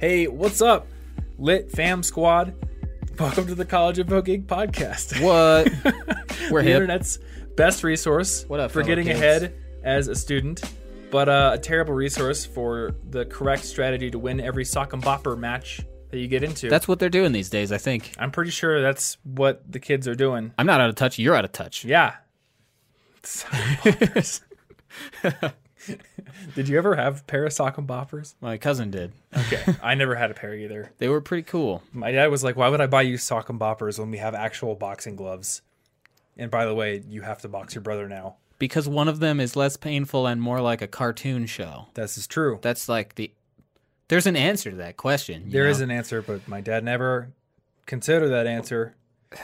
Hey, what's up, Lit Fam Squad? Welcome to the College Info Geek podcast. What? We're the hip. internet's best resource What up, for getting kids? ahead as a student, but uh, a terrible resource for the correct strategy to win every Socker Bopper match that you get into. That's what they're doing these days, I think. I'm pretty sure that's what the kids are doing. I'm not out of touch. You're out of touch. Yeah. Did you ever have a pair of Socker Boppers? My cousin did. Okay, I never had a pair either. They were pretty cool. My dad was like, "Why would I buy you Socker Boppers when we have actual boxing gloves?" And by the way, you have to box your brother now. Because one of them is less painful and more like a cartoon show. This is true. That's like the. There's an answer to that question. There is know? an answer, but my dad never considered that answer.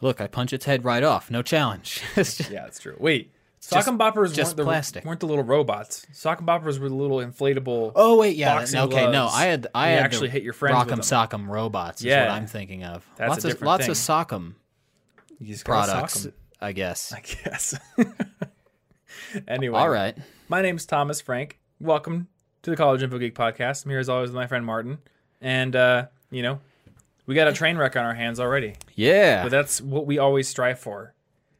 Look, I punch its head right off. No challenge. Just- Yeah, it's true. Wait, Socker Boppers just weren't the plastic. weren't the little robots. Socker Boppers were the little inflatable. Oh wait, yeah. Boxing okay, no. I had I had actually hit your friends Rock'em Sock'em robots. Is Yeah. what I'm thinking of. That's a lots of lots thing. of Sock'em sock I guess. I guess. anyway, All right. My name's Thomas Frank. Welcome to the College Info Geek podcast. I'm here as always with my friend Martin, and uh, you know, we got a train wreck on our hands already. Yeah, But that's what we always strive for.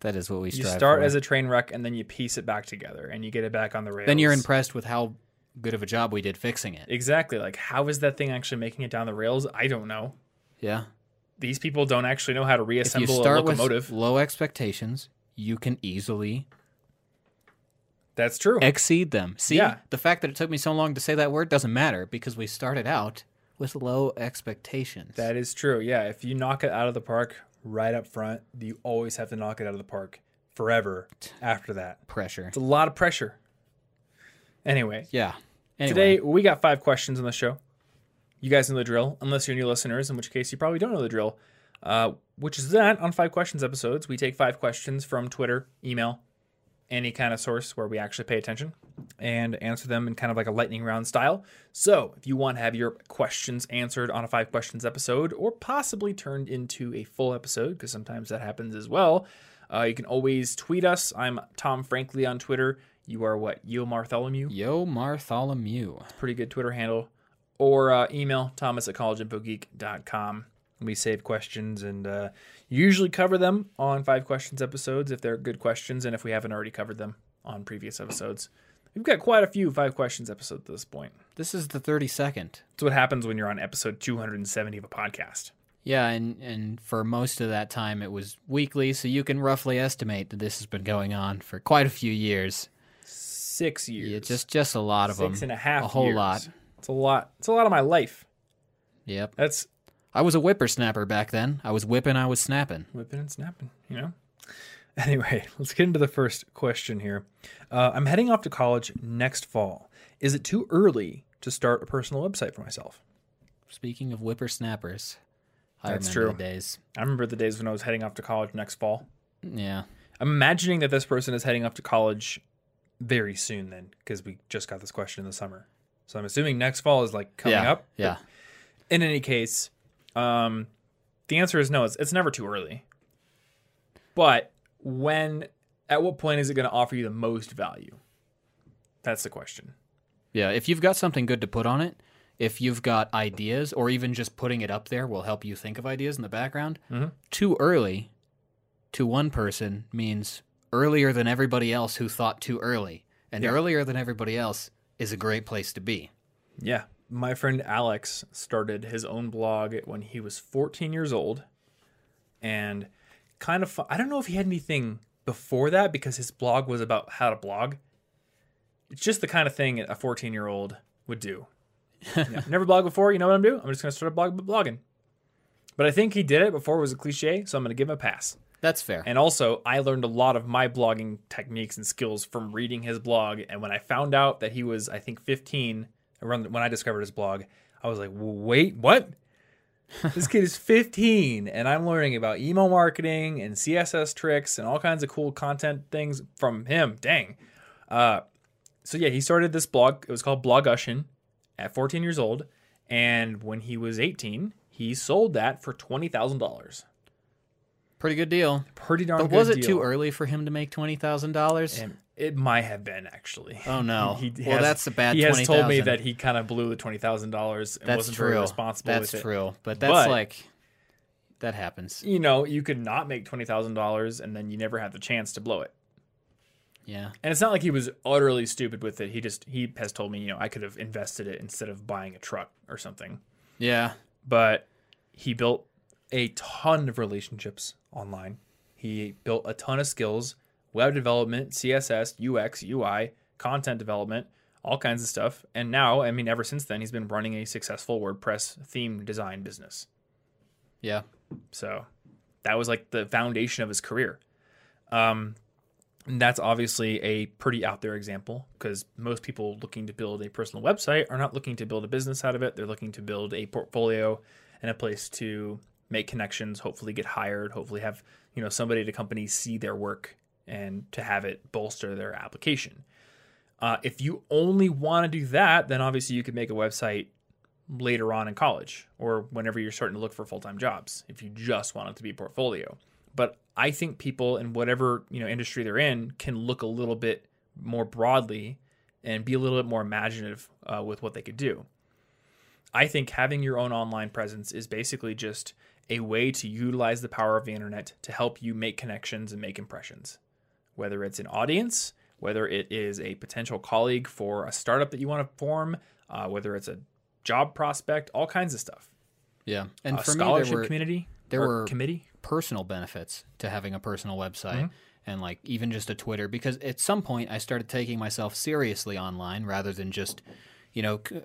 That is what we You start for. as a train wreck, and then you piece it back together, and you get it back on the rails. then you're impressed with how good of a job we did fixing it. Exactly. Like, how is that thing actually making it down the rails? I don't know. Yeah. These people don't actually know how to If reassemble you a start locomotive. with low expectations, you can easily That's true. exceed them. See, Yeah. the fact that it took me so long to say that word doesn't matter because we started out with low expectations. That is true. Yeah, if you knock it out of the park right up front, you always have to knock it out of the park forever after that. pressure. It's a lot of pressure. Anyway, Yeah. Anyway, today we got five questions on the show. You guys know the drill, unless you're new listeners, in which case you probably don't know the drill. Uh, which is that on five questions episodes, we take five questions from Twitter, email, any kind of source where we actually pay attention and answer them in kind of like a lightning round style. So, if you want to have your questions answered on a five questions episode or possibly turned into a full episode, because sometimes that happens as well, uh, you can always tweet us. I'm Tom Frankly on Twitter. You are what? Yo Bartholomew? Yo Bartholomew. Pretty good Twitter handle. Or uh, email thomas at collegeinfogeek.com. We save questions and uh, usually cover them on five questions episodes if they're good questions and if we haven't already covered them on previous episodes. We've got quite a few five questions episodes at this point. This is the 32nd. That's what happens when you're on episode 270 of a podcast. Yeah, and, and for most of that time it was weekly, so you can roughly estimate that this has been going on for quite a few years. Six years. Yeah, just just a lot of six them. and a half A whole years. lot. It's a lot. It's a lot of my life. Yep. That's I was a whippersnapper back then. I was whipping, I was snapping. whipping and snapping, you know? Anyway, let's get into the first question here. Uh, I'm heading off to college next fall. Is it too early to start a personal website for myself? Speaking of whippersnappers, I That's remember true. the days. I remember the days when I was heading off to college next fall. Yeah. I'm imagining that this person is heading off to college very soon then, because we just got this question in the summer. So I'm assuming next fall is like coming yeah. up. Yeah. In any case, um, the answer is no. It's, it's never too early. But when, at what point is it going to offer you the most value? That's the question. Yeah. If you've got something good to put on it, if you've got ideas, or even just putting it up there will help you think of ideas in the background, Mhm. too early to one person means earlier than everybody else who thought too early. And Yeah. earlier than everybody else is a great place to be. Yeah. My friend Alex started his own blog when he was 14 years old. And kind of I don't know if he had anything before that because his blog was about how to blog. It's just the kind of thing a 14 year old would do. Never blogged before. You know what I'm doing? I'm just going to start a blog blogging. But I think he did it before it was a cliche, so I'm going to give him a pass. That's fair. And also, I learned a lot of my blogging techniques and skills from reading his blog. And when I found out that he was, I think, 15, around when I discovered his blog, I was like, wait, what? this kid is 15, and I'm learning about email marketing and CSS tricks and all kinds of cool content things from him. Dang. Uh, so yeah, he started this blog. It was called Blogussion at 14 years old, and when he was 18, he sold that for twenty thousand dollars. Pretty good deal. Pretty darn But good was it deal. too early for him to make twenty thousand dollars? And It might have been actually. Oh no. He, he well, has- that's a bad. He has told me that he kind of blew the twenty thousand dollars and That's wasn't true. very responsible That's with it. true, but that's But- like that happens. You know, you could not make twenty thousand dollars and then you never had the chance to blow it. Yeah. And it's not like he was utterly stupid with it. He just he has told me, you know, I could have invested it instead of buying a truck or something. Yeah. But he built a ton of relationships online. He built a ton of skills, web development, CSS, UX, UI, content development, all kinds of stuff. And now, I mean, ever since then, he's been running a successful WordPress theme design business. Yeah. So that was like the foundation of his career. Um, and that's obviously a pretty out there example because most people looking to build a personal website are not looking to build a business out of it. They're looking to build a portfolio and a place to make connections, hopefully get hired, hopefully have you know somebody at a company see their work and to have it bolster their application. Uh, if you only want to do that, then obviously you could make a website later on in college or whenever you're starting to look for full-time jobs if you just want it to be a portfolio. But i think people in whatever you know industry they're in can look a little bit more broadly and be a little bit more imaginative uh, with what they could do. I think having your own online presence is basically just a way to utilize the power of the internet to help you make connections and make impressions whether it's an audience whether it is a potential colleague for a startup that you want to form uh, whether it's a job prospect, all kinds of stuff. Yeah. And a for me, there were community, there were- committee. personal benefits to having a personal website Mm-hmm. and like even just a Twitter because at some point I started taking myself seriously online rather than just, you know, c-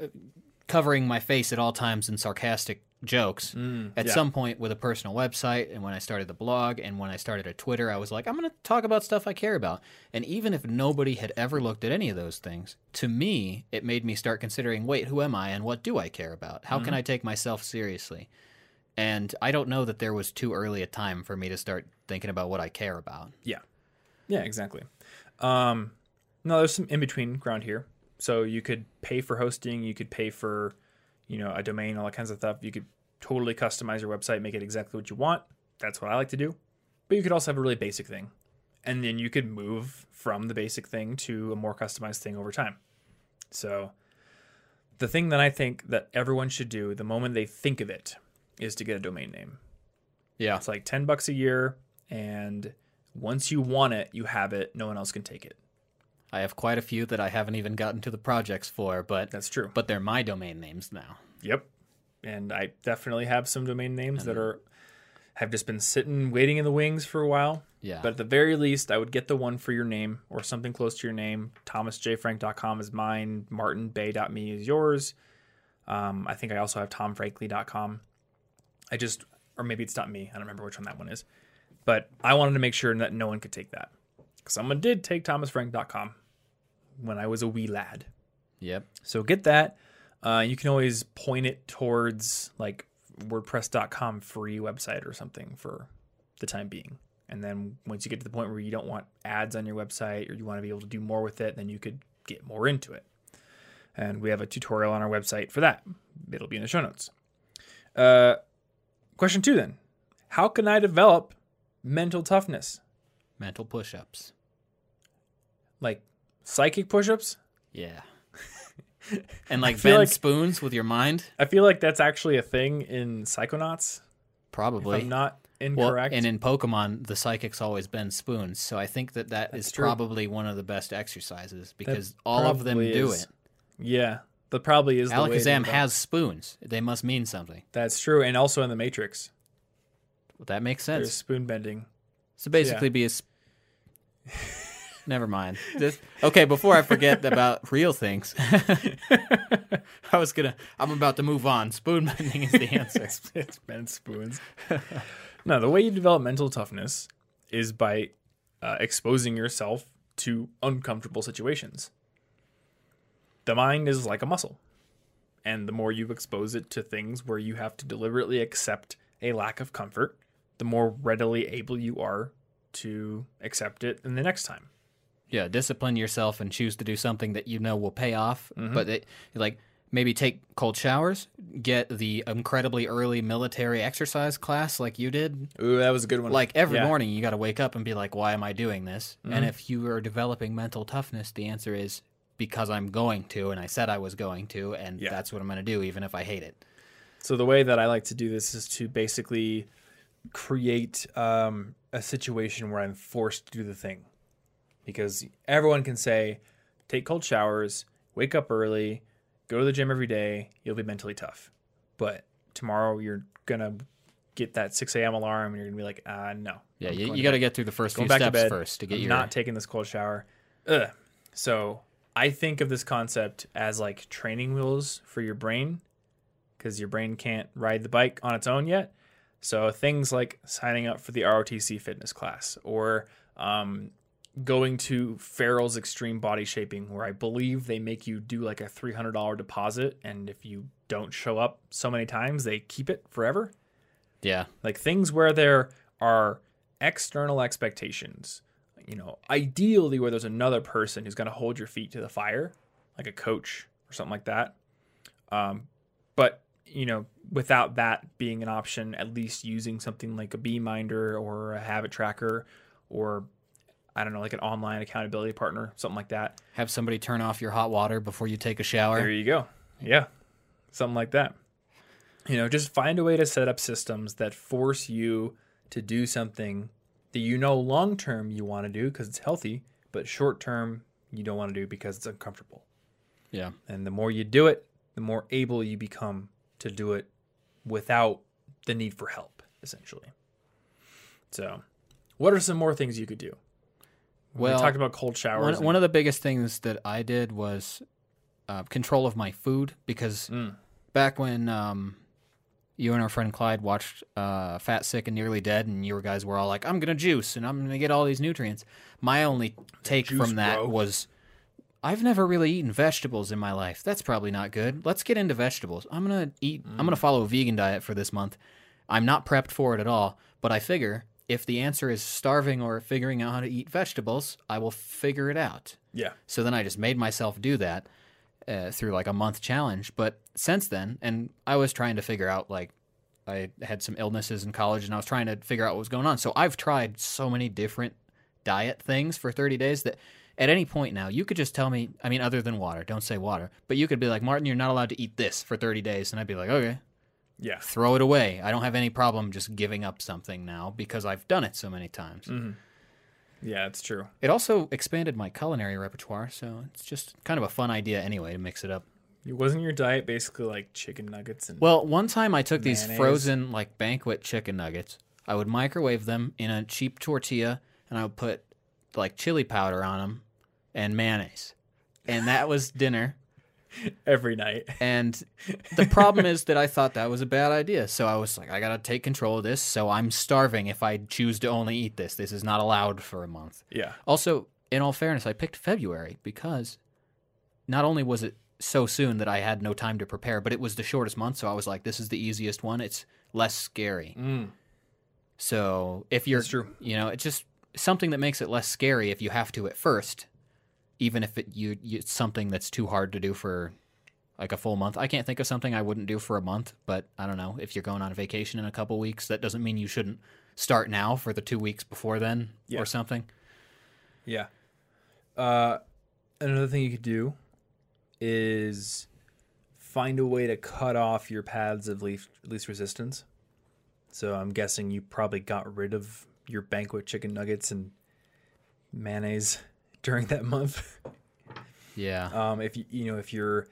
covering my face at all times in sarcastic jokes. at Mm, yeah. some point with a personal website and when I started the blog and when I started a Twitter, I was like, I'm going to talk about stuff I care about. And even if nobody had ever looked at any of those things, to me, it made me start considering, wait, who am I and what do I care about? How Mm-hmm. can I take myself seriously? And I don't know that there was too early a time for me to start thinking about what I care about. Yeah, yeah, exactly. Um, no, there's some in between ground here. So you could pay for hosting, you could pay for, you know, a domain, all that kinds of stuff. You could totally customize your website, make it exactly what you want. That's what I like to do. But you could also have a really basic thing, and then you could move from the basic thing to a more customized thing over time. So the thing that I think that everyone should do the moment they think of it is to get a domain name. Yeah. It's like 10 bucks a year and once you want it, you have it. No one else can take it. I have quite a few that I haven't even gotten to the projects for, but That's true. but they're my domain names now. Yep. And I definitely have some domain names that are have just been sitting waiting in the wings for a while. Yeah. But at the very least, I would get the one for your name or something close to your name. ThomasJFrank.com is mine. MartinBoeh.me is yours. Um, I think I also have TomFrankly.com. I just, or maybe it's not me. I don't remember which one that one is. But I wanted to make sure that no one could take that. Someone did take ThomasFrank.com when I was a wee lad. Yep. So get that. Uh, you can always point it towards like WordPress.com free website or something for the time being. And then once you get to the point where you don't want ads on your website or you want to be able to do more with it, then you could get more into it. And we have a tutorial on our website for that. It'll be in the show notes. Uh, question two then How can I develop mental toughness? Mental push-ups. Like psychic push ups? Yeah. and like bend like- spoons with your mind? I feel like that's actually a thing in Psychonauts. Probably. I'm not well, incorrect. and in Pokemon, the psychics always bend spoons, so I think that that is That's true. probably one of the best exercises because all of them probably do it. Yeah, that probably is. the way to Alakazam has spoons; they must mean something. That's true, and also in the Matrix, Well, that makes there's sense. spoon bending. So basically, be a. Sp- Never mind. This, okay, before I forget about real things, I was gonna. I'm about to move on. Spoon bending is the answer. it's bend spoons. no, the way you develop mental toughness is by uh, exposing yourself to uncomfortable situations. The mind is like a muscle, and the more you expose it to things where you have to deliberately accept a lack of comfort, the more readily able you are to accept it in the next time. Yeah, discipline yourself and choose to do something that you know will pay off. Mm-hmm. But it, like maybe take cold showers. get the incredibly early military exercise class like you did, Ooh, that was a good one. like every Yeah. morning you got to wake up and be like, why am I doing this? Mm-hmm. And if you are developing mental toughness, the answer is because I'm going to, and I said I was going to, and Yeah. that's what I'm going to do, even if I hate it. So the way that I like to do this is to basically create um, a situation where I'm forced to do the thing, because everyone can say, take cold showers, wake up early, go to the gym every day, you'll be mentally tough. But tomorrow you're gonna get that 6 a.m. alarm, and you're gonna be like, uh, no. Yeah, I'm you, you got to get through the first going few to steps bed first to get I'm your. not taking this cold shower. Ugh. So I think of this concept as like training wheels for your brain because your brain can't ride the bike on its own yet. So things like signing up for the ROTC fitness class or um, going to Farrell's Extreme Body Shaping, where I believe they make you do like a $300 deposit. And if you don't show up so many times, they keep it forever yeah, like things where there are external expectations you know ideally where there's another person who's going to hold your feet to the fire like a coach or something like that um, but you know without that being an option at least using something like a Beeminder or a habit tracker or i don't know like an online accountability partner something like that have somebody turn off your hot water before you take a shower. there you go. Yeah. Something like that. You know, just find a way to set up systems that force you to do something that you know long term you want to do because it's healthy, but short term you don't want to do because it's uncomfortable. yeah, And the more you do it, the more able you become to do it without the need for help, essentially. So, what are some more things you could do? Well, we talked about cold showers. one, one of the biggest things that I did was uh, control of my food because Mm. back when um, you and our friend Clyde watched uh, Fat, Sick, and Nearly Dead, and you guys were all like, "I'm gonna juice and I'm gonna get all these nutrients." My only take juice, from that bro. was. I've never really eaten vegetables in my life. That's probably not good. Let's get into vegetables. I'm gonna eat. I'm Mm. gonna follow a vegan diet for this month. I'm not prepped for it at all, but I figure if the answer is starving or figuring out how to eat vegetables, I will figure it out. yeah. So then I just made myself do that uh, through like a month challenge. But since then, and I was trying to figure out like I had some illnesses in college and I was trying to figure out what was going on. So I've tried so many different diet things for 30 days that at any point now you could just tell me, I mean, other than water, don't say water, but you could be like, Martin, you're not allowed to eat this for 30 days. And I'd be like, okay, Yeah. throw it away. I don't have any problem just giving up something now because I've done it so many times. Mm-hmm. Yeah, it's true. It also expanded my culinary repertoire, so it's just kind of a fun idea anyway to mix it up. Wasn't your diet basically like chicken nuggets and Well, one time I took these frozen like banquet chicken nuggets. I would microwave them in a cheap tortilla and I would put like chili powder on them and mayonnaise. And that was dinner. every night? And the problem is that I thought that was a bad idea. So I was like, I got to take control of this. So I'm starving if I choose to only eat this. This is not allowed for a month. Yeah. Also, in all fairness, I picked February because not only was it so soon that I had no time to prepare, but it was the shortest month. So I was like, this is the easiest one. It's less scary. Mm. So if you're, you know, it's just something that makes it less scary if you have to at first, even if it you, you it's something that's too hard to do for like a full month. I can't think of something I wouldn't do for a month, but I don't know. If you're going on a vacation in a couple weeks, that doesn't mean you shouldn't start now for the two weeks before then Yeah. or something. Yeah. Uh, another thing you could do is find a way to cut off your paths of least, least resistance. So I'm guessing you probably got rid of your banquet chicken nuggets and mayonnaise during that month. Yeah. Um, if you you know if you're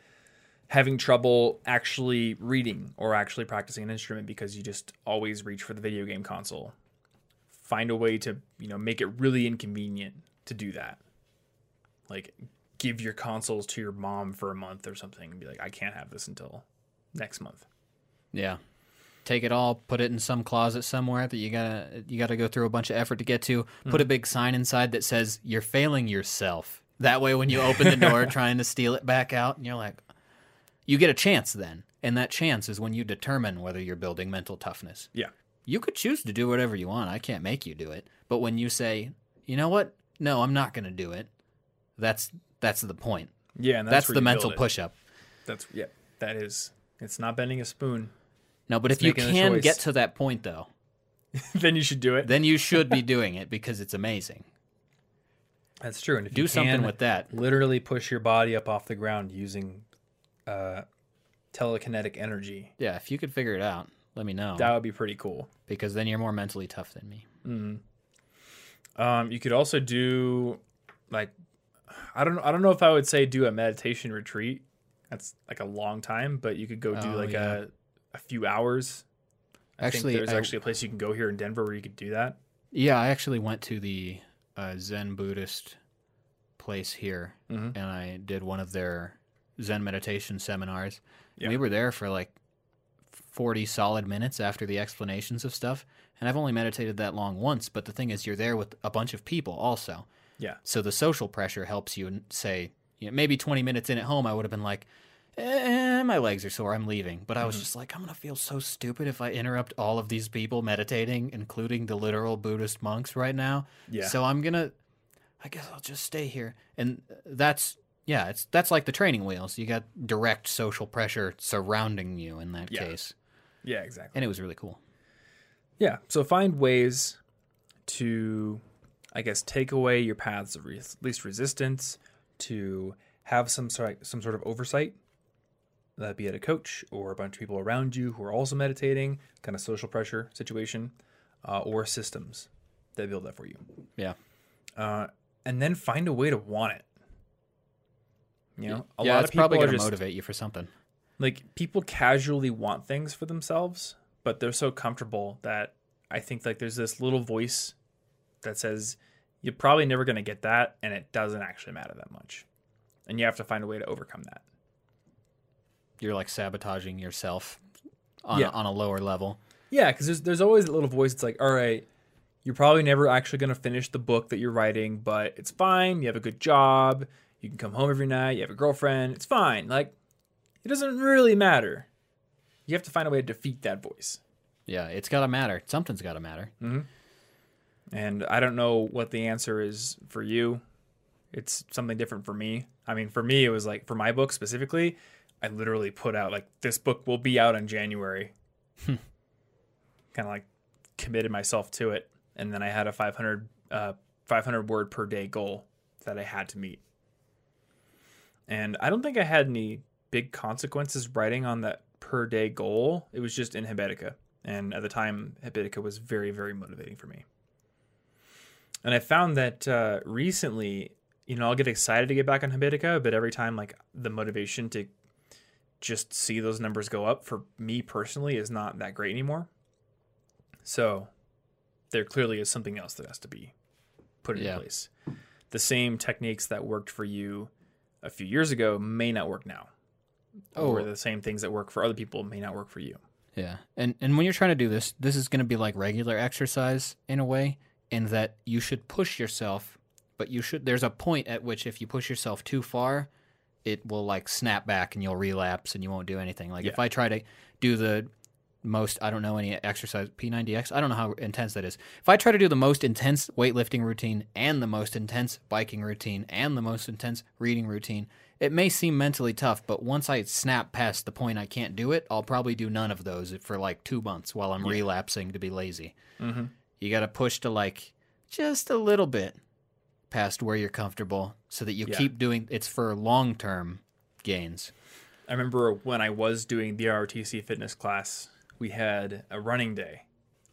having trouble actually reading or actually practicing an instrument because you just always reach for the video game console, find a way to you know make it really inconvenient to do that. Like give your consoles to your mom for a month or something and be like, I can't have this until next month. Yeah. Take it all, put it in some closet somewhere that you gotta you gotta go through a bunch of effort to get to. Put hmm. a big sign inside that says you're failing yourself. That way when you open the door trying to steal it back out, and you're like you get a chance then. And that chance is when you determine whether you're building mental toughness. Yeah. You could choose to do whatever you want. I can't make you do it. But when you say, you know what? No, I'm not gonna do it, that's that's the point. Yeah, and That's, that's, the mental push up. That's yeah, that is It's not bending a spoon. No, but It's if you can get to that point though, then you should do it. then you should be doing it because it's amazing. That's true. And if Do you something can with that. literally push your body up off the ground using uh, telekinetic energy, Yeah, if you could figure it out, let me know that would be pretty cool. because then you're more mentally tough than me. Um, you could also do like I don't I don't know if I would say do a meditation retreat. That's like a long time, but you could go do Oh, like yeah. a a few hours. I Actually, there's I- actually a place you can go here in Denver where you could do that. Yeah, I actually went to the uh, Zen Buddhist place here, Mhm. and I did one of their Zen meditation seminars. Yeah. We were there for like forty solid minutes after the explanations of stuff, and I've only meditated that long once. But the thing is, you're there with a bunch of people also, Yeah. so the social pressure helps you. And say, you know, maybe twenty minutes in at home, I would have been like. Eh, my legs are sore. I'm leaving. But I was just like, I'm gonna feel so stupid if I interrupt all of these people meditating, including the literal Buddhist monks right now. Yeah. So I'm gonna, I guess I'll just stay here. And that's yeah, it's that's like the training wheels. You got direct social pressure surrounding you in that Yeah. case, Yeah, exactly. and it was really cool. Yeah. So find ways to, I guess, take away your paths of re- least resistance, to have some sort some sort of oversight. That be it a coach or a bunch of people around you who are also meditating, kind of social pressure situation, uh, or systems that build that for you. Yeah. Uh, and then find a way to want it. You know, a yeah, lot of people probably gonna just motivate you for something. like people casually want things for themselves, but they're so comfortable that I think like there's this little voice that says you're probably never going to get that and it doesn't actually matter that much. And you have to find a way to overcome that. You're like sabotaging yourself on Yeah. a, on a lower level. Yeah, cuz there's there's always a little voice that's like, "All right, you're probably never actually going to finish the book that you're writing, but it's fine. You have a good job. You can come home every night. You have a girlfriend. It's fine." Like it doesn't really matter. You have to find a way to defeat that voice. Yeah, it's got to matter. Something's got to matter. Mm-hmm. And I don't know what the answer is for you. It's something different for me. I mean, for me, it was like for my book specifically, I literally put out like this book will be out in January. kind of like committed myself to it, and then I had a 500 uh, 500 word per day goal that I had to meet. And I don't think I had any big consequences writing on that per day goal. It was just in Habitica, and at the time, Habitica was very very motivating for me. And I found that uh, recently, you know, I'll get excited to get back on Habitica, but every time, like, the motivation to just see those numbers go up for me personally is not that great anymore. So there clearly is something else that has to be put in Yeah. place. The same techniques that worked for you a few years ago may not work now. Or Oh. the same things that work for other people may not work for you. Yeah. And and when you're trying to do this, this is going to be like regular exercise in a way in that you should push yourself, but you should there's a point at which if you push yourself too far, it will like snap back and you'll relapse and you won't do anything. Like if I try to do the most I don't know any exercise P90X, I don't know how intense that is. If I try to do the most intense weightlifting routine and the most intense biking routine and the most intense reading routine, it may seem mentally tough, but once I snap past the point I can't do it, I'll probably do none of those for like two months while I'm relapsing to be lazy. Mm-hmm. You got to push to like just a little bit past where you're comfortable so that you Yeah. keep doing it's for long term gains. I remember when I was doing the ROTC fitness class, we had a running day.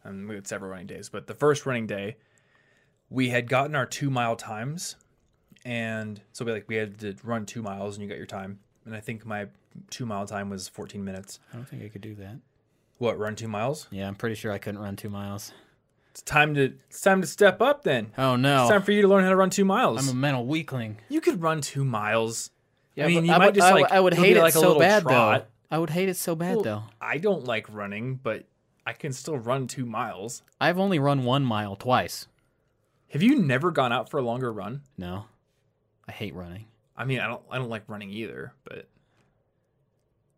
And we had several running days, but the first running day, we had gotten our two mile times. And so we like we had to run two miles and you got your time. And I think my two mile time was 14 minutes. I don't think I could do that. What, run two miles? Yeah, I'm pretty sure I couldn't run two miles. It's time to it's time to step up then. Oh no. It's time for you to learn how to run two miles. I'm a mental weakling. you could run two miles. Yeah, I mean, you I might would, just I like I would hate it like so bad trot. though. I would hate it so bad Well, though. I don't like running, but I can still run two miles. I've only run one mile twice. Have you never gone out for a longer run? No, I hate running. I mean, I don't I don't like running either, but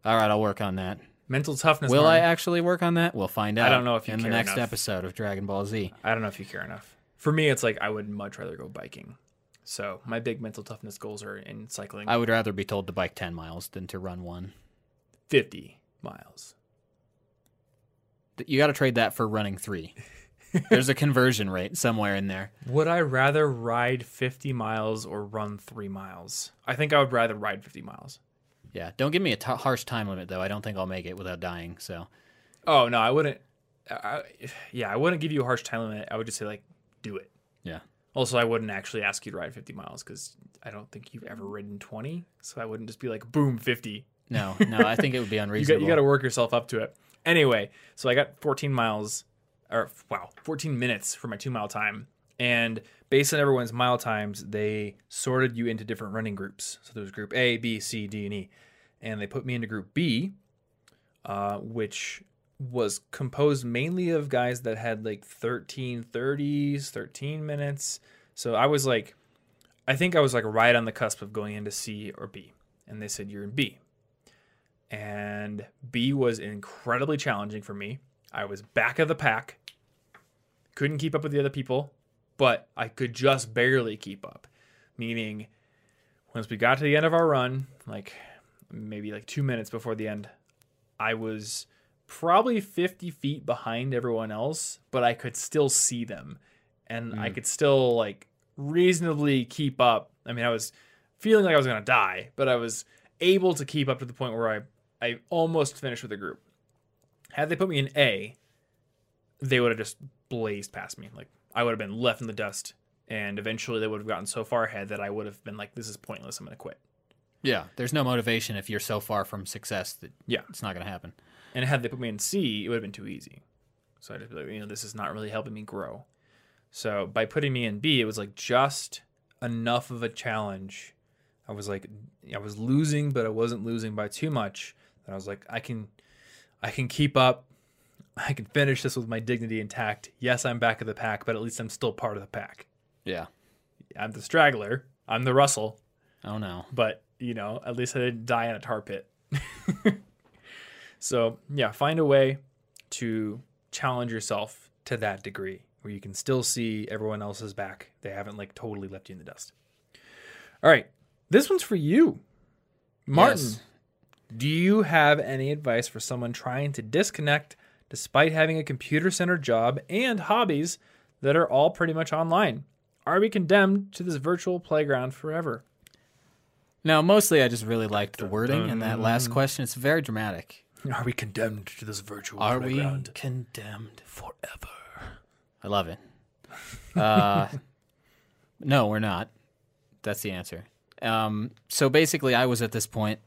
All right, I'll work on that. Mental toughness. Will I actually work on that? We'll find out. I don't know if you in the next enough. episode of Dragon Ball Z. I don't know if you care enough. For me, it's like I would much rather go biking. So my big mental toughness goals are in cycling. I would rather be told to bike ten miles than to run one. Fifty miles. You got to trade that for running three. There's a conversion rate somewhere in there. Would I rather ride 50 miles or run three miles? I think I would rather ride 50 miles. Yeah, don't give me a t- harsh time limit though. I don't think I'll make it without dying. So Oh no, I wouldn't. I, yeah, I wouldn't give you a harsh time limit. I would just say like, do it. yeah, Also, I wouldn't actually ask you to ride 50 miles because I don't think you've ever ridden 20. So I wouldn't just be like, boom, 50. no, no. I think it would be unreasonable. you got to work yourself up to it. Anyway, so I got 14 miles, or wow, 14 minutes for my two mile time. And based on everyone's mile times, they sorted you into different running groups. So there was group A, B, C, D, and E. And they put me into group B, uh, which was composed mainly of guys that had like 13 30s, 13 minutes. So I was like, I think I was like right on the cusp of going into C or B. And they said, You're in B and B was incredibly challenging for me. I was back of the pack, couldn't keep up with the other people, but I could just barely keep up. Meaning, once we got to the end of our run, like maybe like two minutes before the end, I was probably 50 feet behind everyone else, but I could still see them. And I hmm. could still like reasonably keep up. I mean, I was feeling like I was going to die, but I was able to keep up to the point where I I almost finished with the group. Had they put me in A, they would have just blazed past me. Like I would have been left in the dust, and eventually they would have gotten so far ahead that I would have been like, "This is pointless. I'm going to quit." Yeah, there's no motivation if you're so far from success that Yeah. it's not going to happen. And had they put me in C, it would have been too easy. So I just be like, you know, this is not really helping me grow. So by putting me in B, it was like just enough of a challenge. I was like, I was losing, but I wasn't losing by too much. And I was like, I can, I can keep up. I can finish this with my dignity intact. Yes, I'm back of the pack, but at least I'm still part of the pack. Yeah. I'm the straggler. I'm the Russell, Oh no. but you know, at least I didn't die in a tar pit. so yeah, find a way to challenge yourself to that degree where you can still see everyone else's back. They haven't like totally left you in the dust. All right, this one's for you, Martin. Yes. Do you have any advice for someone trying to disconnect despite having a computer center job and hobbies that are all pretty much online? Are we condemned to this virtual playground forever? Now, mostly I just really liked the wording in that last question. It's very dramatic. Are we condemned to this virtual Are playground we condemned? forever? I love it. Uh, no, we're not. That's the answer. Um, so basically, I was at this point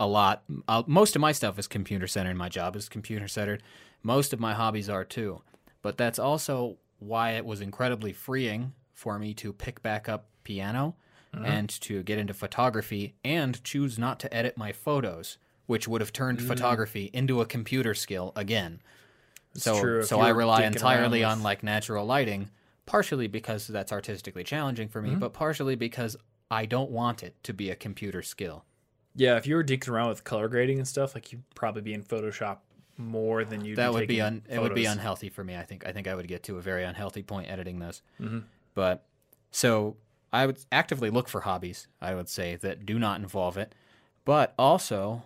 a lot. Uh, most of my stuff is computer centered. My job is computer centered. Most of my hobbies are too. But that's also why it was incredibly freeing for me to pick back up piano and to get into photography and choose not to edit my photos, which would have turned photography into a computer skill again. so true, so I rely entirely on like natural lighting, partially because that's artistically challenging for Mm-hmm. me, but partially because I don't want it to be a computer skill. Yeah, if you were dinking around with color grading and stuff, like you'd probably be in Photoshop more than you. Do. That would be un- it would be unhealthy for me. I think I think I would get to a very unhealthy point editing those. Mm-hmm. But so I would actively look for hobbies. I would say that do not involve it, but also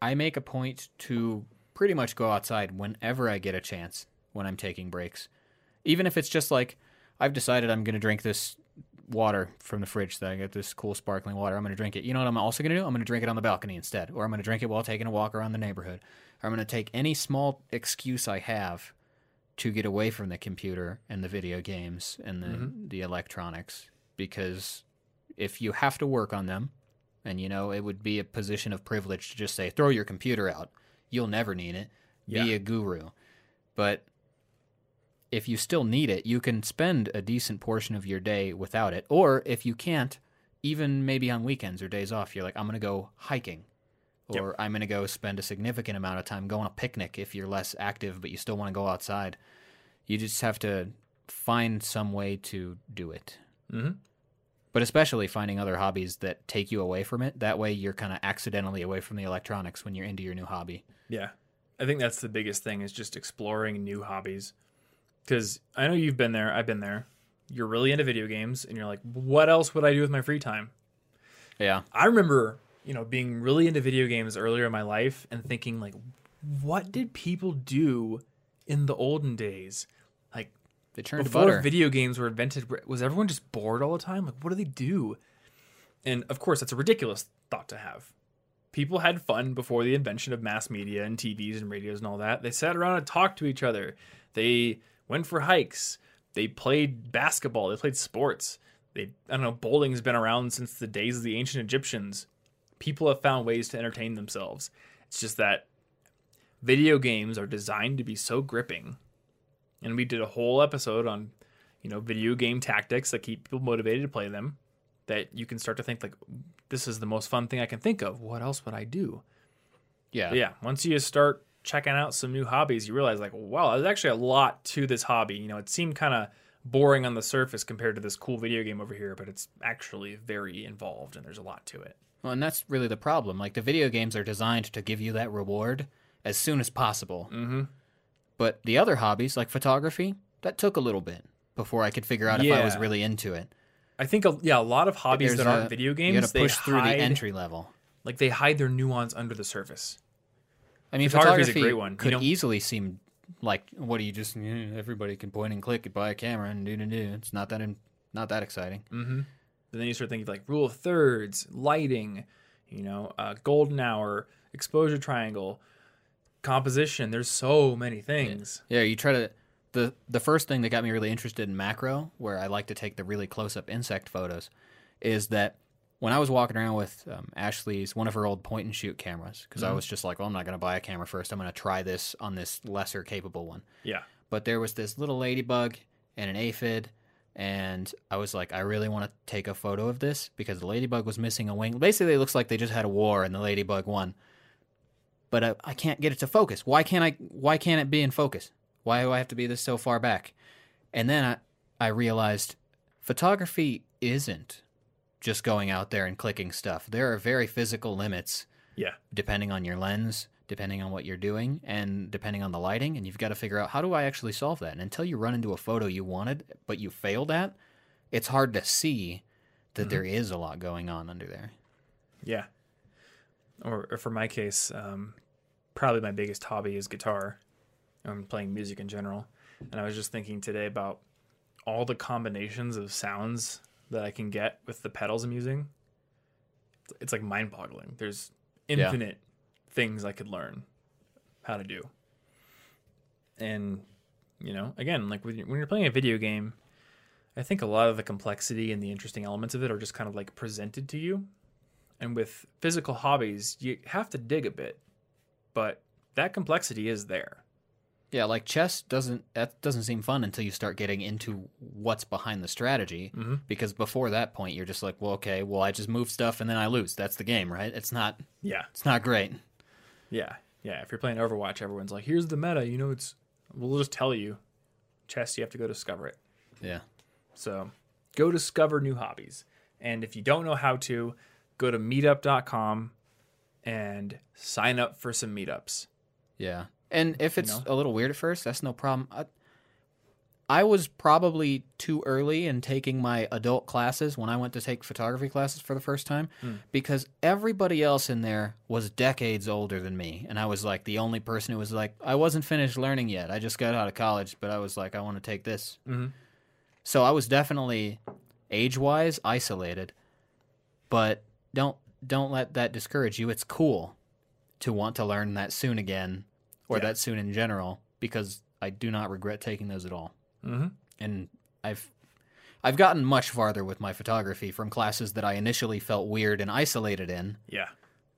I make a point to pretty much go outside whenever I get a chance when I'm taking breaks, even if it's just like I've decided I'm going to drink this water from the fridge that I get this cool sparkling water. I'm going to drink it. You know what I'm also going to do? I'm going to drink it on the balcony instead, or I'm going to drink it while taking a walk around the neighborhood. Or I'm going to take any small excuse I have to get away from the computer and the video games and the mm-hmm. the electronics because if you have to work on them and you know it would be a position of privilege to just say throw your computer out. You'll never need it. Be a guru. But if you still need it you can spend a decent portion of your day without it. Or if you can't even maybe on weekends or days off you're like i'm going to go hiking Yep. or i'm going to go spend a significant amount of time going on a picnic if you're less active but you still want to go outside. You just have to find some way to do it Mhm. but especially finding other hobbies that take you away from it that way you're kind of accidentally away from the electronics when you're into your new hobby Yeah, I think that's the biggest thing is just exploring new hobbies. Because I know you've been there, I've been there. You're really into video games, and you're like, what else would I do with my free time? yeah I remember you know, being really into video games earlier in my life and thinking like, what did people do in the olden days? They turned to before butter. video games were invented, was everyone just bored all the time? Like, what do they do? And of course, that's a ridiculous thought to have. People had fun before the invention of mass media and TVs and radios and all that. They sat around and talked to each other. They went for hikes. They played basketball. They played sports. They, I don't know, bowling's been around since the days of the ancient Egyptians. People have found ways to entertain themselves. It's just that video games are designed to be so gripping and we did a whole episode on you know video game tactics that keep people motivated to play them that you can start to think like this is the most fun thing i can think of what else would i do yeah. But yeah once you start checking out some new hobbies you realize like wow there's actually a lot to this hobby you know it seemed kind of boring on the surface compared to this cool video game over here but it's actually very involved and there's a lot to it Well, and that's really the problem. Like the video games are designed to give you that reward as soon as possible. mm-hmm. But the other hobbies, like photography, that took a little bit before I could figure out if I was really into it. i think a, yeah a lot of hobbies There's that aren't a- video games You got to they push through the entry level. like they hide their nuance under the surface I mean, Photography is a great one, you could know? easily seem like what do you just yeah, everybody can point and click, buy a camera, and do do do. It's not that in, not that exciting. Mm-hmm. But then you start thinking like rule of thirds, lighting, you know, uh, golden hour, exposure triangle, composition. There's so many things. Yeah, you try to the the first thing that got me really interested in macro, where I like to take the really close up insect photos, is that when I was walking around with um, Ashley's one of her old point and shoot cameras, because I was just like, well, I'm not going to buy a camera first. I'm going to try this on this lesser capable one. Yeah. But there was this little ladybug and an aphid, and I was like, I really want to take a photo of this because the ladybug was missing a wing. Basically, it looks like they just had a war and the ladybug won. But I, I can't get it to focus. Why can't I? Why can't it be in focus? Why do I have to be this so far back? And then I, I realized photography isn't just going out there and clicking stuff. There are very physical limits Yeah. depending on your lens, depending on what you're doing, and depending on the lighting. And you've got to figure out how do I actually solve that. And until you run into a photo you wanted, but you failed at, it's hard to see that mm-hmm. there is a lot going on under there. Yeah. Or, or for my case, um, probably my biggest hobby is guitar. I'm playing music in general. And I was just thinking today about all the combinations of sounds that I can get with the pedals I'm using. It's like mind boggling. There's Yeah. infinite things I could learn how to do. And, you know, again, like when you're playing a video game, I think a lot of the complexity and the interesting elements of it are just kind of like presented to you. And with physical hobbies, you have to dig a bit, but that complexity is there. Yeah, like chess doesn't that doesn't seem fun until you start getting into what's behind the strategy. Mhm. Because before that point, you're just like, well, okay, well, I just move stuff and then I lose. That's the game, right? It's not. Yeah, It's not great. yeah, yeah. If you're playing Overwatch, everyone's like, "Here's the meta." You know, it's we'll just tell you. Chess, you have to go discover it. Yeah. So go discover new hobbies. And if you don't know how to, go to meetup.com and sign up for some meetups. Yeah. And if it's know? a little weird at first, that's no problem. I, I was probably too early in taking my adult classes when I went to take photography classes for the first time because everybody else in there was decades older than me. And I was like the only person who was like, I wasn't finished learning yet. I just got out of college, but I was like, I want to take this. Mhm. So I was definitely age wise isolated. But don't don't let that discourage you. It's cool to want to learn that soon again or Yeah. that soon in general because I do not regret taking those at all. Mm-hmm. And I've I've gotten much farther with my photography from classes that I initially felt weird and isolated in Yeah.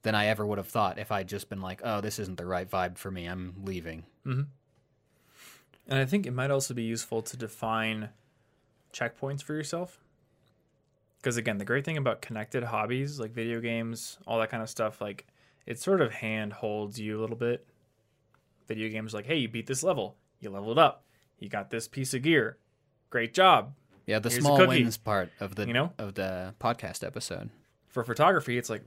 than I ever would have thought if I'd just been like, "Oh, this isn't the right vibe for me. I'm leaving." And I think it might also be useful to define checkpoints for yourself. Because again, the great thing about connected hobbies like video games, all that kind of stuff, like it sort of hand holds you a little bit. Video games like, hey, you beat this level, you leveled up, you got this piece of gear, great job. Yeah, the Here's small wins part of the You know? of the podcast episode. For photography, it's like,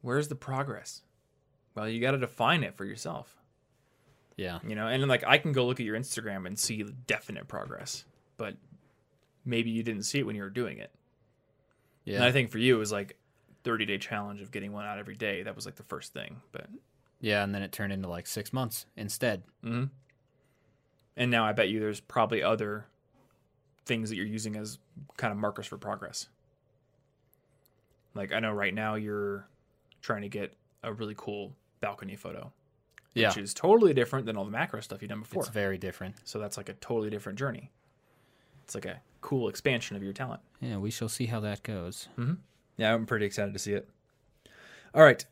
where's the progress? Well, you got to define it for yourself. Yeah. you know and then like i can go look at your instagram and see definite progress but maybe you didn't see it when you were doing it Yeah. and i think for you it was like 30 day challenge of getting one out every day. That was like the first thing. But Yeah, and then it turned into like six months instead. Mm-hmm. and now I bet you there's probably other things that you're using as kind of markers for progress. Like I know right now you're trying to get a really cool balcony photo, Yeah, which is totally different than all the macro stuff you've done before. it's very different. So that's like a totally different journey. It's like a cool expansion of your talent. Yeah, we shall see how that goes. Mm-hmm. Yeah, I'm pretty excited to see it. All right.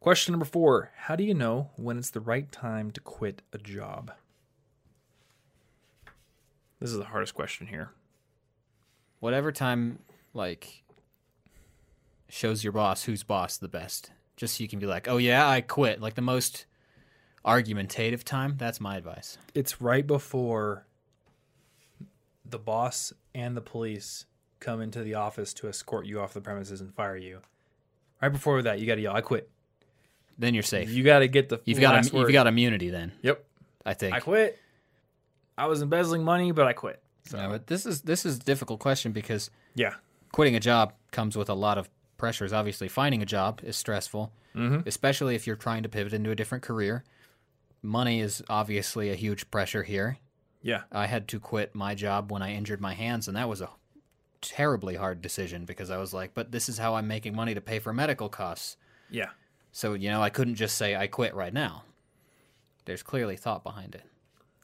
Question number four How do you know when it's the right time to quit a job? This is the hardest question here. Whatever time, like, shows your boss who's boss the best. Just so you can be like, oh yeah, I quit. Like the most argumentative time. That's my advice. It's right before the boss and the police come into the office to escort you off the premises and fire you. Right before that, you got to yell, I quit. Then you're safe. You got to get the You've got you've got immunity then. Yep. I think. I quit. I was embezzling money, but I quit. So, but this is this is a difficult question because yeah. quitting a job comes with a lot of pressures. Obviously, finding a job is stressful, mm-hmm. especially if you're trying to pivot into a different career. Money is obviously a huge pressure here. Yeah. I had to quit my job when I injured my hands, and that was a terribly hard decision because I was like, but this is how I'm making money to pay for medical costs. Yeah. So, you know, I couldn't just say I quit right now. There's clearly thought behind it.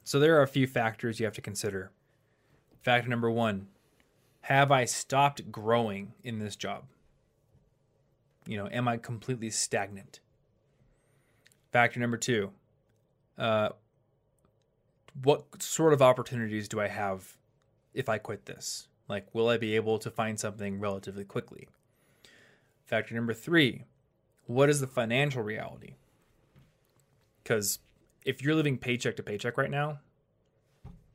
So there are a few factors you have to consider. Factor number one Have I stopped growing in this job? You know, am I completely stagnant? Factor number two uh, What sort of opportunities do I have if I quit this? Like, will I be able to find something relatively quickly? Factor number three What is the financial reality? Because if you're living paycheck to paycheck right now,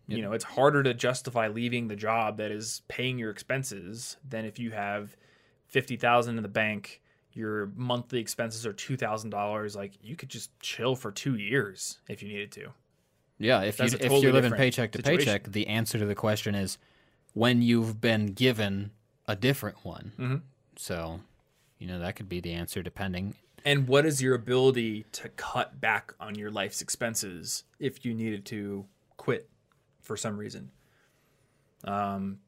you know, it's harder to justify leaving the job that is paying your expenses than if you have 50,000 in the bank, your monthly expenses are $2,000, like you could just chill for 2 years if you needed to. Yeah, if, you, That's if totally you're living paycheck to situation. paycheck, the answer to the question is when you've been given a different one. Mm-hmm. So, you know, that could be the answer depending. And what is your ability to cut back on your life's expenses if you needed to quit for some reason? Um,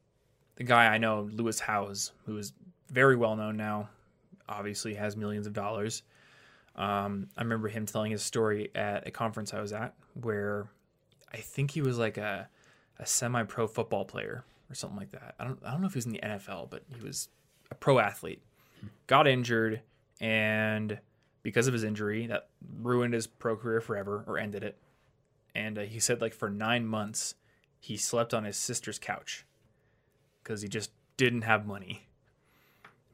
the guy I know, Lewis Howes, who is very well known now, obviously has millions of dollars. Um, I remember him telling his story at a conference I was at where I think he was like a, a semi pro football player or something like that. I don't, I don't know if he was in the NFL, but he was a pro athlete. Got injured, and because of his injury, that ruined his pro career forever or ended it. And uh, he said, like, for nine months, he slept on his sister's couch because he just didn't have money.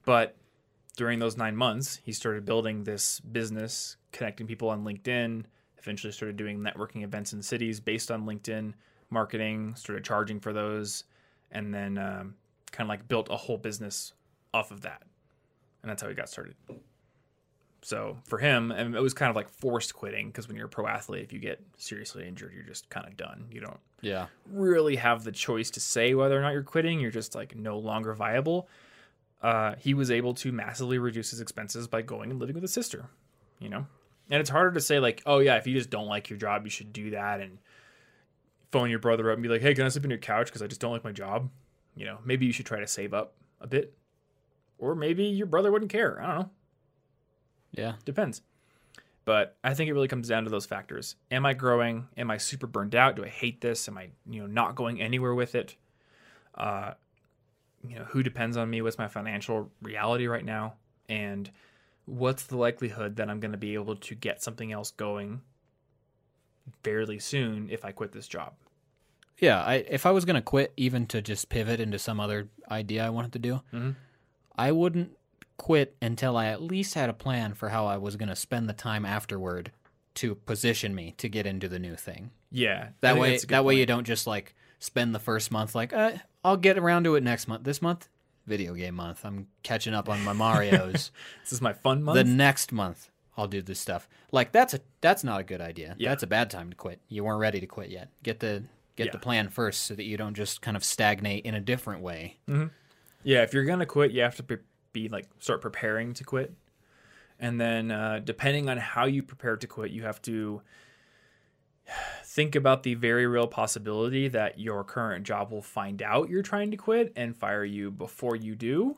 But during those nine months, he started building this business, connecting people on LinkedIn, eventually started doing networking events in cities based on LinkedIn marketing, started charging for those, and then um, kind of like built a whole business off of that. And that's how he got started. So for him, and it was kind of like forced quitting because when you're a pro athlete, if you get seriously injured, you're just kind of done. You don't Yeah. really have the choice to say whether or not you're quitting. You're just like no longer viable. Uh, he was able to massively reduce his expenses by going and living with his sister, you know? And it's harder to say, like, oh, yeah, if you just don't like your job, you should do that and phone your brother up and be like, hey, can I sleep on your couch because I just don't like my job? You know, maybe you should try to save up a bit. Or maybe your brother wouldn't care. I don't know Yeah. depends. But I think it really comes down to those factors. Am I growing? Am I super burned out? Do I hate this? Am I, you know, not going anywhere with it? Uh, you know, who depends on me? What's my financial reality right now? And what's the likelihood that I'm going to be able to get something else going fairly soon if I quit this job? Yeah, I, if I was going to quit, even to just pivot into some other idea I wanted to do, Mhm. I wouldn't quit until I at least had a plan for how I was going to spend the time afterward to position me to get into the new thing. Yeah, That way, that way you don't just like spend the first month like, uh, I'll get around to it next month. This month, video game month. I'm catching up on my Mario's. This is my fun month. the next month, I'll do this stuff. Like that's a that's not a good idea. Yeah. That's a bad time to quit. You weren't ready to quit yet. Get the get Yeah. the plan first so that you don't just kind of stagnate in a different way. Yeah, if you're gonna quit, you have to pre- be like start preparing to quit. And then uh, depending on how you prepare to quit, you have to think about the very real possibility that your current job will find out you're trying to quit and fire you before you do.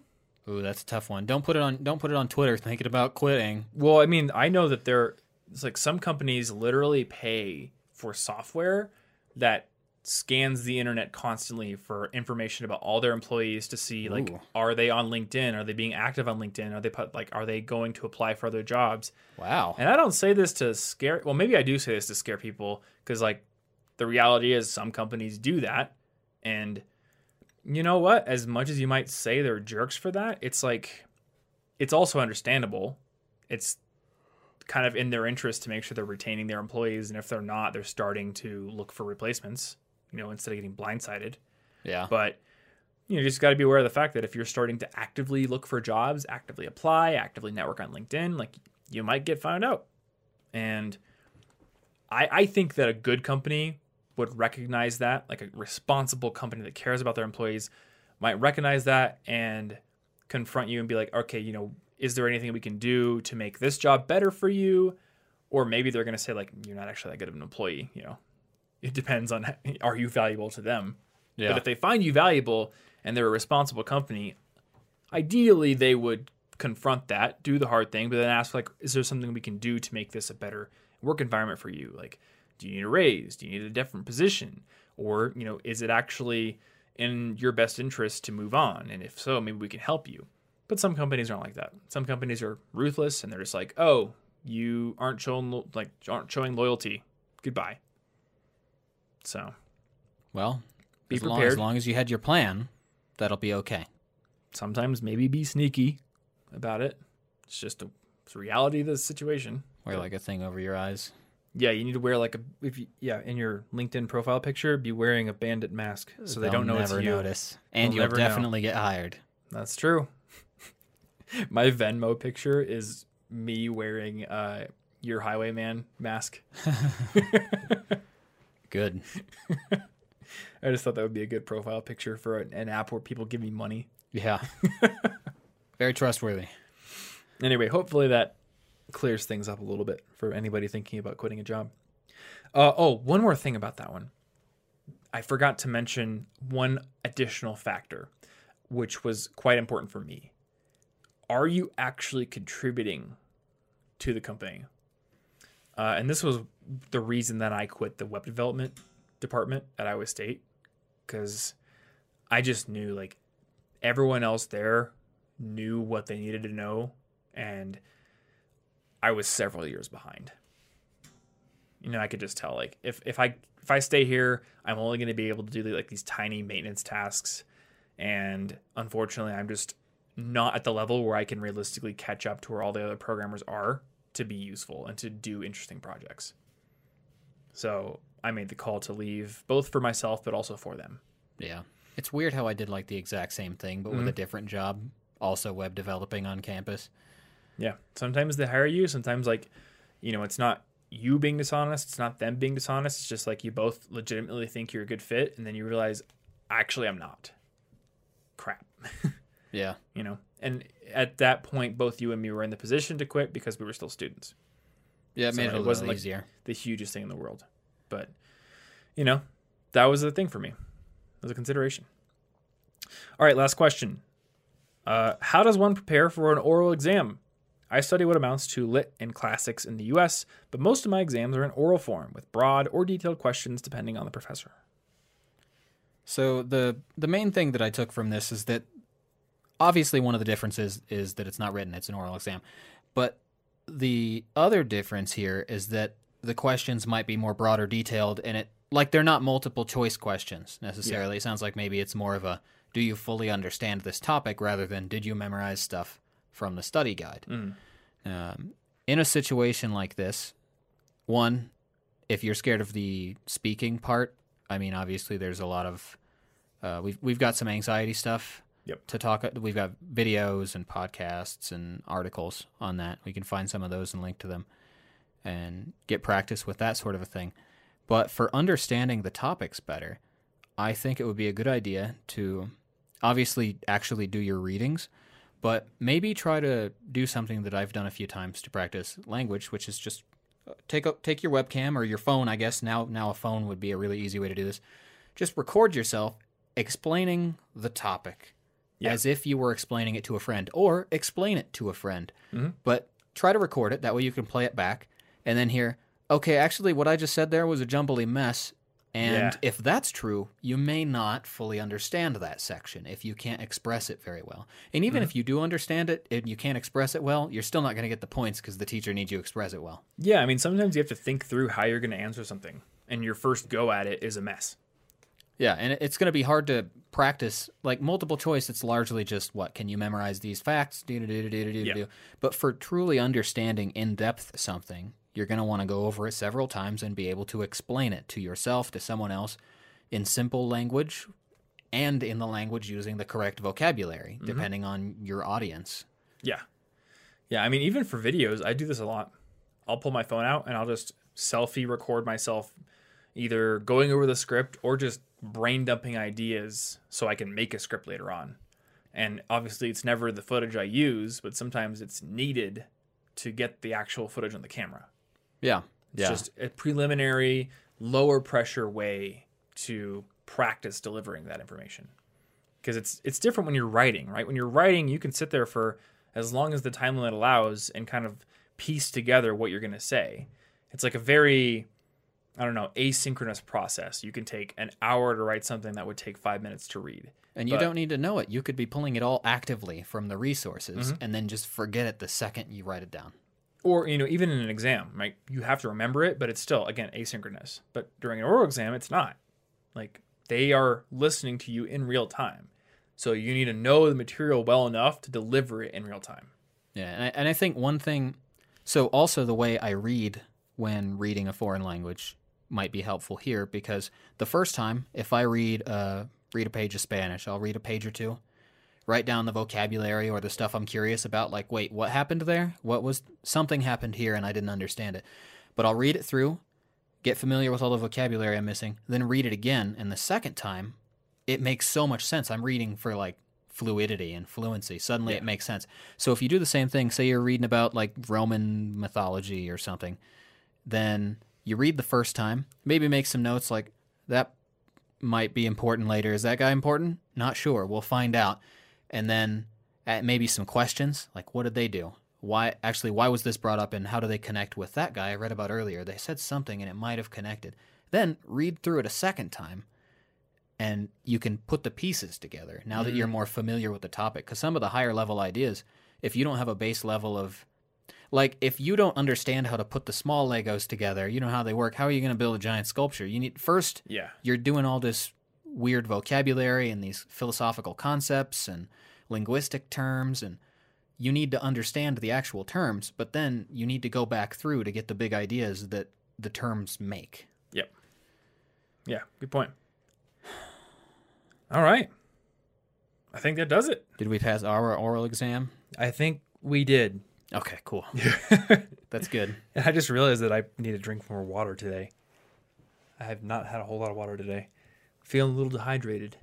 Ooh, that's a tough one. Don't put it on. Don't put it on Twitter thinking about quitting. Well, I mean, I know that there, it's like some companies literally pay for software that scans the internet constantly for information about all their employees to see like Ooh. are they on LinkedIn? Are they being active on LinkedIn? Are they put like are they going to apply for other jobs? Wow. And I don't say this to scare. Well, maybe I do say this to scare people because, like, the reality is some companies do that, and you know what? As much as you might say they're jerks for that, it's like it's also understandable. It's kind of in their interest to make sure they're retaining their employees, and if they're not, they're starting to look for replacements. You know, instead of getting blindsided. Yeah. But you know, you just got to be aware of the fact that if you're starting to actively look for jobs, actively apply, actively network on LinkedIn, like you might get found out. And I, I think that a good company would recognize that, like a responsible company that cares about their employees might recognize that and confront you and be like, okay, you know, is there anything we can do to make this job better for you? Or maybe they're going to say, like, you're not actually that good of an employee, you know. It depends on are you valuable to them. Yeah. But if they find you valuable and they're a responsible company, ideally they would confront that, do the hard thing, but then ask like, is there something we can do to make this a better work environment for you? Like, do you need a raise? Do you need a different position? Or, you know, is it actually in your best interest to move on? And if so, maybe we can help you. But some companies aren't like that. Some companies are ruthless and they're just like, oh, you aren't showing like aren't showing loyalty. Goodbye. So well, Be as long, prepared. as long as you had your plan, that'll be okay. sometimes maybe be sneaky about it. It's just a, it's reality of the situation. Wear like a thing over your eyes. Yeah, you need to wear like a if you, yeah in your LinkedIn profile picture, be wearing a bandit mask so they They'll don't know never it's you. notice, and They'll you'll never know. definitely get hired. That's true. My Venmo picture is me wearing uh your highwayman mask. Good. I just thought that would be a good profile picture for an, an app where people give me money. Yeah. Very trustworthy. Anyway, hopefully that clears things up a little bit for anybody thinking about quitting a job. Uh, oh, one more thing about that one. I forgot to mention one additional factor, which was quite important for me. Are you actually contributing to the company? Uh, and this was the reason that I quit the web development department at Iowa State because I just knew like everyone else there knew what they needed to know and I was several years behind. You know, I could just tell like if if I if I stay here, I'm only going to be able to do like these tiny maintenance tasks and unfortunately, I'm just not at the level where I can realistically catch up to where all the other programmers are to be useful and to do interesting projects. So, I made the call to leave both for myself but also for them. Yeah. It's weird how I did like the exact same thing, but with a mm-hmm. different job, also web developing on campus. Yeah. Sometimes they hire you. Sometimes, like, you know, it's not you being dishonest. It's not them being dishonest. It's just like you both legitimately think you're a good fit. And then you realize, actually, I'm not. Crap. Yeah. you know? And at that point, both you and me were in the position to quit because we were still students. Yeah, it So made it it wasn't like- easier. The hugest thing in the world. But, you know, that was the thing for me. It was a consideration. All right, last question. Uh, how does one prepare for an oral exam? I study what amounts to lit and classics in the US, but most of my exams are in oral form with broad or detailed questions depending on the professor. So the the main thing that I took from this is that obviously one of the differences is that it's not written, it's an oral exam. But the other difference here is that the questions might be more broad or detailed and it like they're not multiple choice questions necessarily. It sounds like maybe it's more of a do you fully understand this topic rather than did you memorize stuff from the study guide. Um, in a situation like this, one, if you're scared of the speaking part, I mean, obviously there's a lot of uh, we've we've got some anxiety stuff Yep. to talk. We've got videos and podcasts and articles on that. We can find some of those and link to them, and get practice with that sort of a thing. But for understanding the topics better, I think it would be a good idea to obviously actually do your readings, But maybe try to do something that I've done a few times to practice language, which is just uh, take a, take your webcam or your phone. I guess now now a phone would be a really easy way to do this. Just record yourself explaining the topic Yeah. as if you were explaining it to a friend, or explain it to a friend. Mhm. But try to record it. That way you can play it back and then hear. Okay, actually, what I just said there was a jumbly mess. And Yeah. if that's true, you may not fully understand that section if you can't express it very well. And even if you do understand it and you can't express it well, you're still not going to get the points because the teacher needs you to express it well. Yeah, I mean, sometimes you have to think through how you're going to answer something, and your first go at it is a mess. Yeah, and it's going to be hard to practice. Like multiple choice, it's largely just what can you memorize these facts? Do, do, do, do, do, do. But for truly understanding in depth something, you're going to want to go over it several times and be able to explain it to yourself, to someone else, in simple language, and in the language using the correct vocabulary, Mm-hmm. depending on your audience. Yeah. Yeah, I mean, even for videos, I do this a lot. I'll pull my phone out and I'll just selfie record myself either going over the script or just brain dumping ideas so I can make a script later on. And obviously, it's never the footage I use, but sometimes it's needed to get the actual footage on the camera. Yeah, It's just a preliminary, lower pressure way to practice delivering that information. Because it's it's different when you're writing, right? When you're writing, you can sit there for as long as the time limit allows and kind of piece together what you're going to say. It's like a very I don't know, asynchronous process. You can take an hour to write something that would take 5 minutes to read. And you But- don't need to know it. You could be pulling it all actively from the resources Mm-hmm. and then just forget it the second you write it down. or you know even in an exam right you have to remember it but it's still again asynchronous but during an oral exam it's not like they are listening to you in real time so you need to know the material well enough to deliver it in real time Yeah, and I, and I think one thing, so also the way I read when reading a foreign language might be helpful here because the first time, if I read uh, read a page of Spanish, I'll read a page or two, write down the vocabulary or the stuff I'm curious about, like, wait, what happened there? What was something happened here and I didn't understand it, but I'll read it through, get familiar with all the vocabulary I'm missing, then read it again, and the second time, it makes so much sense. I'm reading for like fluidity and fluency. Suddenly it makes sense. So if you do the same thing, say you're reading about like Roman mythology or something, then you read the first time, maybe make some notes like that might be important later. Is that guy important? Not sure. We'll find out. And then uh, maybe some questions like what did they do? Why actually why was this brought up and how do they connect with that guy I read about earlier? They said something and it might have connected. Then read through it a second time and you can put the pieces together now that you're more familiar with the topic because some of the higher level ideas if you don't have a base level of like if you don't understand how to put the small legos together you know how they work how are you going to build a giant sculpture? You need first yeah. you're doing all this weird vocabulary and these philosophical concepts and linguistic terms and you need to understand the actual terms but then you need to go back through to get the big ideas that the terms make. Yep. Yeah good point. All right. I think that does it. Did we pass our oral exam? I think we did okay cool that's good And I just realized that I need to drink more water today. I have not had a whole lot of water today. Feeling a little dehydrated.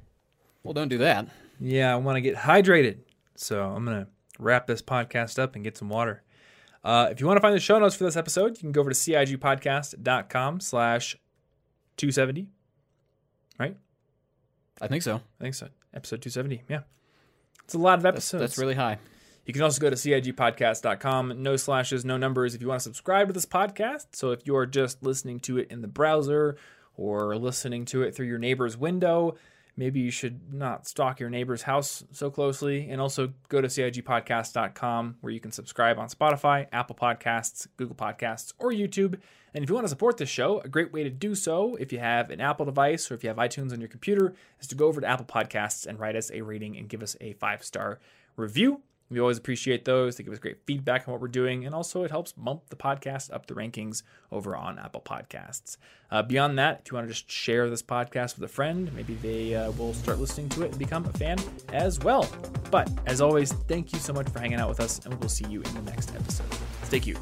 well don't do that Yeah, I want to get hydrated. So I'm going to wrap this podcast up and get some water. Uh, if you want to find the show notes for this episode, you can go over to cigpodcast.com slash 270. Right? i think so I think so. Episode 270. Yeah. It's a lot of that's, episodes. that's really high You can also go to CIGpodcast.com. No slashes, no numbers if you want to subscribe to this podcast. So if you are just listening to it in the browser or listening to it through your neighbor's window, maybe you should not stalk your neighbor's house so closely. And also go to CIGpodcast.com where you can subscribe on Spotify, Apple Podcasts, Google Podcasts, or YouTube. And if you want to support this show, a great way to do so, if you have an Apple device or if you have iTunes on your computer, is to go over to Apple Podcasts and write us a rating and give us a five star review. We always appreciate those. They give us great feedback on what we're doing, and also it helps bump the podcast up the rankings over on Apple Podcasts. Uh, beyond that, if you want to just share this podcast with a friend, maybe they uh, will start listening to it and become a fan as well. But as always, thank you so much for hanging out with us, and we will see you in the next episode. Stay cute.